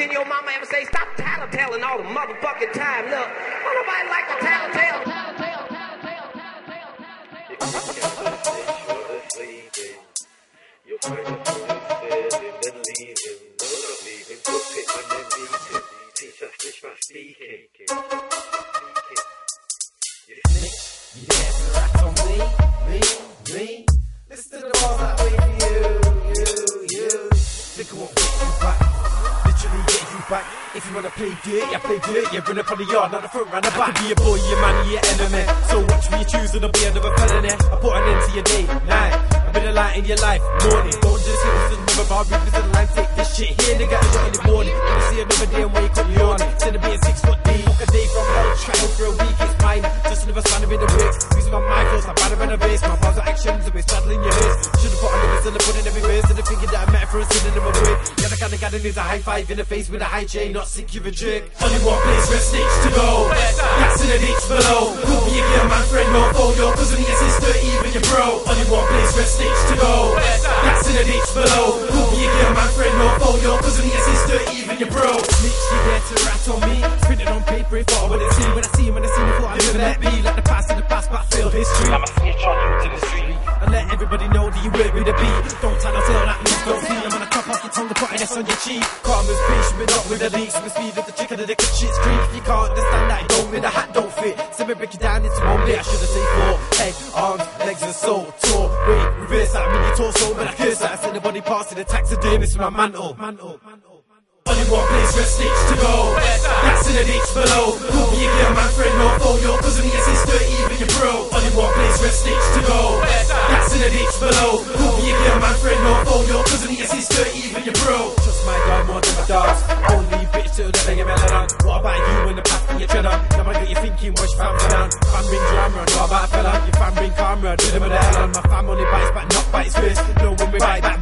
Didn't your mama ever say, stop tattletelling all the motherfucking time? Look, don't nobody like to tattletale. You'll If you wanna play dirt, yeah, play dirt. Yeah, run up on the yard, not the front, run the back. I be a boy, your man, your enemy. So watch me choose, and I'll be another felony. I put an end to your day, night. I've been a light in your life, morning. Don't just hit us another bar, rivers and line. Take this shit here, nigga, I got in the morning. You see another day and wake up yawning. Instead of being six foot deep, a day from hell, My bars are actions, I've been straddling your hips. Should've put cylinder, put in every verse. And the figure that I met for a synonym of wit. Yeah, the kind of guy that needs a high five in the face with a high chain, not sick, you a jerk. Only one place for a snitch to go. That's in the ditch below. Could be a man, friend, no foe, your cousin, your sister, even your bro. Only one place for a snitch to go. You work with a beat. Don't tell no tale that means don't feel. I'm gonna chop off your tongue and put an on your cheek. Karma's patient, but not with the leaks. With the speed of the chicken and the shit's creep. If you can't understand that, don't mean the hat don't fit. So me break it down into one bit. I should have said four. Head, arms, legs and soul. Tour, wait, reverse that. I mean your torso, but I curse that. I send the body parts to the taxidermist with my mantle. mantle. Only one place for a snitch to go. That's in the ditch below. Could be a girl, man, friend, no foe, your cousin, your sister, even your bro. Only one place for a snitch to go. That's in the ditch below. Who be a girl, man, friend, no foe, your cousin, your sister, even your bro. Trust my dog more than my dogs. Only bitch till the day you melon on. What about you when the path you tread on? Now I got you thinking, what's fam down? Fam bring drama, what about a fella? Your fam bring karma, do them hell on. My fam only bites, but not bites first. No one we bite, that